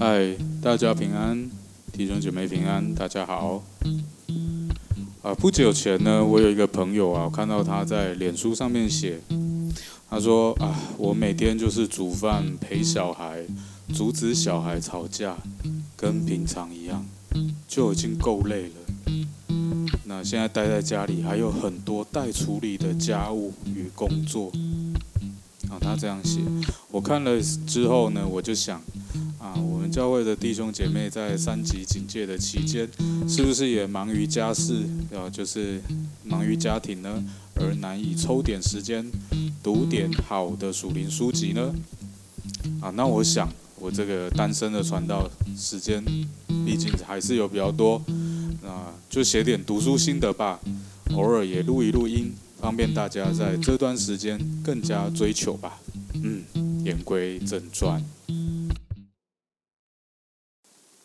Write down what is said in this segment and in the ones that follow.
嗨，大家平安，弟兄姐妹平安，大家好。啊，不久前呢，我有一个朋友啊，我看到他在脸书上面写，他说啊，我每天就是煮饭、陪小孩、阻止小孩吵架，跟平常一样，就已经够累了。那现在待在家里，还有很多待处理的家务与工作。啊，他这样写，我看了之后呢，我就想。教会的弟兄姐妹在三级警戒的期间，是不是也忙于家事，啊，就是忙于家庭呢，而难以抽点时间读点好的属灵书籍呢？啊，那我想，我这个单身的传道时间，毕竟还是有比较多，啊，就写点读书心得吧，偶尔也录一录音，方便大家在这段时间更加追求吧。嗯，言归正传。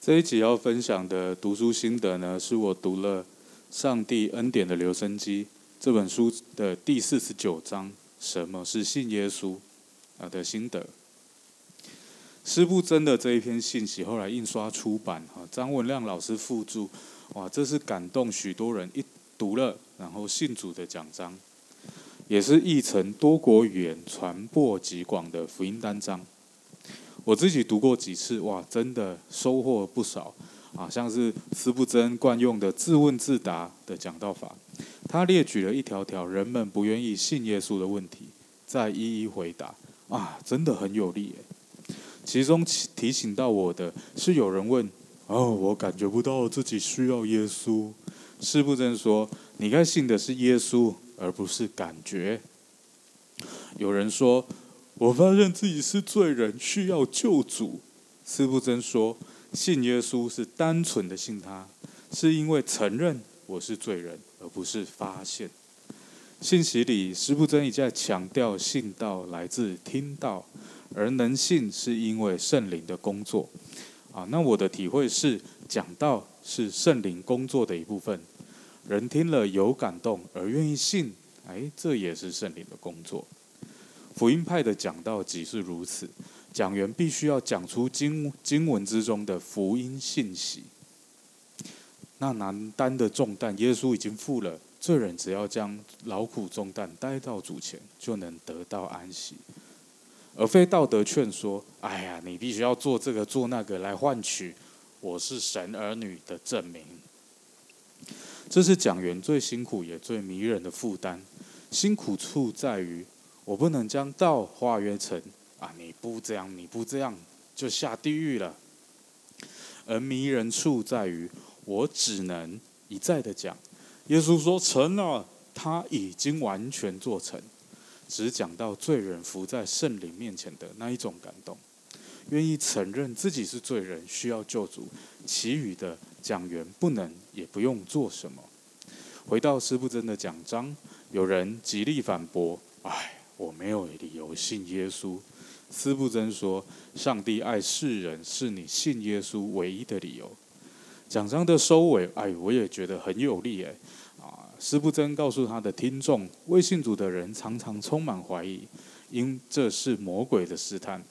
这一集要分享的读书心得呢，是我读了《上帝恩典的留声机》这本书的第四十九章“什么是信耶稣”啊的心得。施布真的这一篇信息后来印刷出版，哈，张文亮老师附注，哇，这是感动许多人一读了然后信主的奖章，也是译成多国语言传播极广的福音单章。我自己读过几次，哇，真的收获不少啊！像是斯布真惯用的自问自答的讲道法，他列举了一条条人们不愿意信耶稣的问题，再一一回答啊，真的很有力诶。其中提醒到我的是，有人问哦，我感觉不到自己需要耶稣。斯布真说，你该信的是耶稣，而不是感觉。有人说。我发现自己是罪人，需要救主。斯布真说：“信耶稣是单纯的信他，是因为承认我是罪人，而不是发现。”信息里，斯布真一再强调信道来自听到，而能信是因为圣灵的工作。啊，那我的体会是，讲道是圣灵工作的一部分。人听了有感动而愿意信，哎，这也是圣灵的工作。福音派的讲道即是如此，讲员必须要讲出经经文之中的福音信息。那难担的重担，耶稣已经负了，罪人只要将劳苦重担带到主前，就能得到安息，而非道德劝说。哎呀，你必须要做这个做那个来换取我是神儿女的证明。这是讲员最辛苦也最迷人的负担。辛苦处在于。我不能将道化约成啊！你不这样，你不这样，就下地狱了。而迷人处在于，我只能一再的讲，耶稣说成了，他已经完全做成，只讲到罪人伏在圣灵面前的那一种感动，愿意承认自己是罪人，需要救主。其余的讲员不能也不用做什么。回到施布真的讲章，有人极力反驳，唉。我没有理由信耶稣。斯布真说：“上帝爱世人，是你信耶稣唯一的理由。”讲章的收尾，哎，我也觉得很有力哎。啊，斯布真告诉他的听众，未信主的人常常充满怀疑，因这是魔鬼的试探。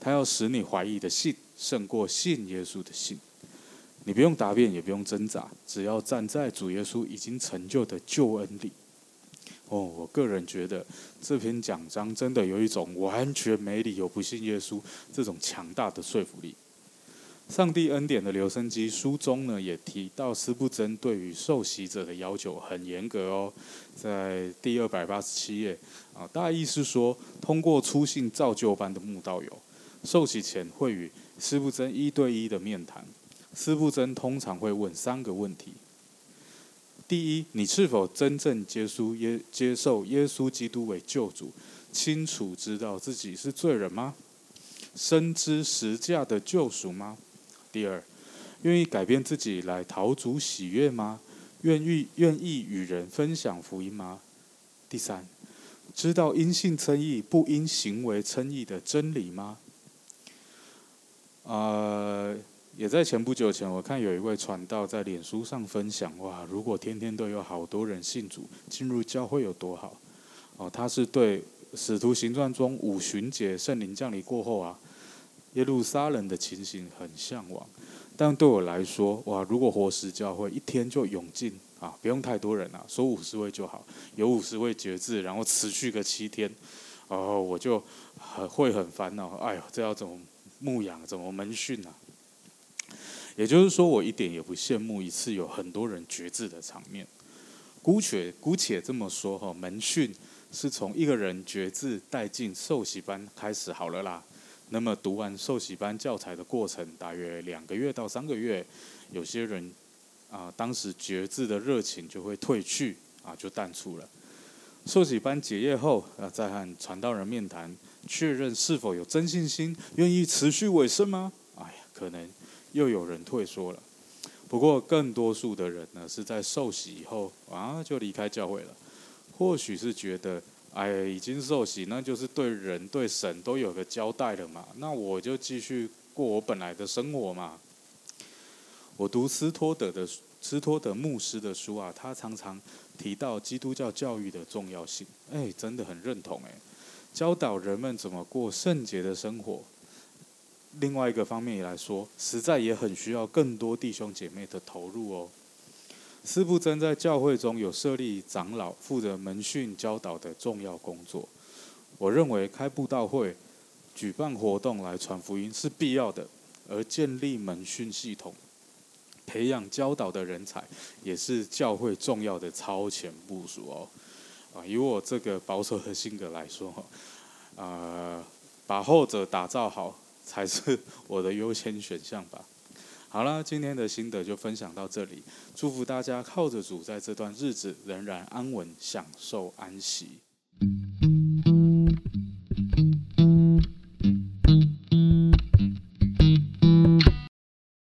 他要使你怀疑的信胜过信耶稣的信。你不用答辩，也不用挣扎，只要站在主耶稣已经成就的救恩里。哦，我个人觉得这篇讲章真的有一种完全没理由不信耶稣这种强大的说服力。上帝恩典的留声机书中呢，也提到斯布真对于受洗者的要求很严格哦，在第二百八十七页啊，大意是说，通过初信造就班的慕道友受洗前会与斯布真一对一的面谈，斯布真通常会问三个问题。第一，你是否真正接受耶接受耶稣基督为救主，清楚知道自己是罪人吗？深知十架的救赎吗？第二，愿意改变自己来逃主喜悦吗？愿意愿意与人分享福音吗？第三，知道因信称义不因行为称义的真理吗？呃。也在前不久前，我看有一位传道在脸书上分享：哇，如果天天都有好多人信主进入教会有多好！哦，他是对使徒行传中五旬节圣灵降临过后啊，耶路撒冷的情形很向往。但对我来说，哇，如果活石教会一天就涌进啊，不用太多人啊，说五十位就好，有五十位觉志，然后持续个七天，哦，我就很会很烦恼。哎呦，这要怎么牧养，怎么门训啊？也就是说，我一点也不羡慕一次有很多人觉志的场面。姑且姑且这么说哈，门训是从一个人觉志带进受洗班开始好了啦。那么读完受洗班教材的过程大约两个月到三个月，有些人啊，当时觉志的热情就会退去啊，就淡出了。受洗班结业后啊，再和传道人面谈，确认是否有真信心，愿意持续委身吗？哎呀，可能。又有人退缩了，不过更多数的人呢是在受洗以后啊就离开教会了，或许是觉得哎已经受洗，那就是对人对神都有个交代了嘛，那我就继续过我本来的生活嘛。我读斯托德的斯托德牧师的书啊，他常常提到基督教教育的重要性，哎，真的很认同哎，教导人们怎么过圣洁的生活。另外一个方面也来说，实在也很需要更多弟兄姐妹的投入哦。司布真在教会中有设立长老，负责门训教导的重要工作。我认为开布道会、举办活动来传福音是必要的，而建立门训系统、培养教导的人才，也是教会重要的超前部署哦。啊，以我这个保守的性格来说，呃，把后者打造好。才是我的优先选项吧。好了，今天的心得就分享到这里。祝福大家靠着主，在这段日子仍然安稳、享受、安息。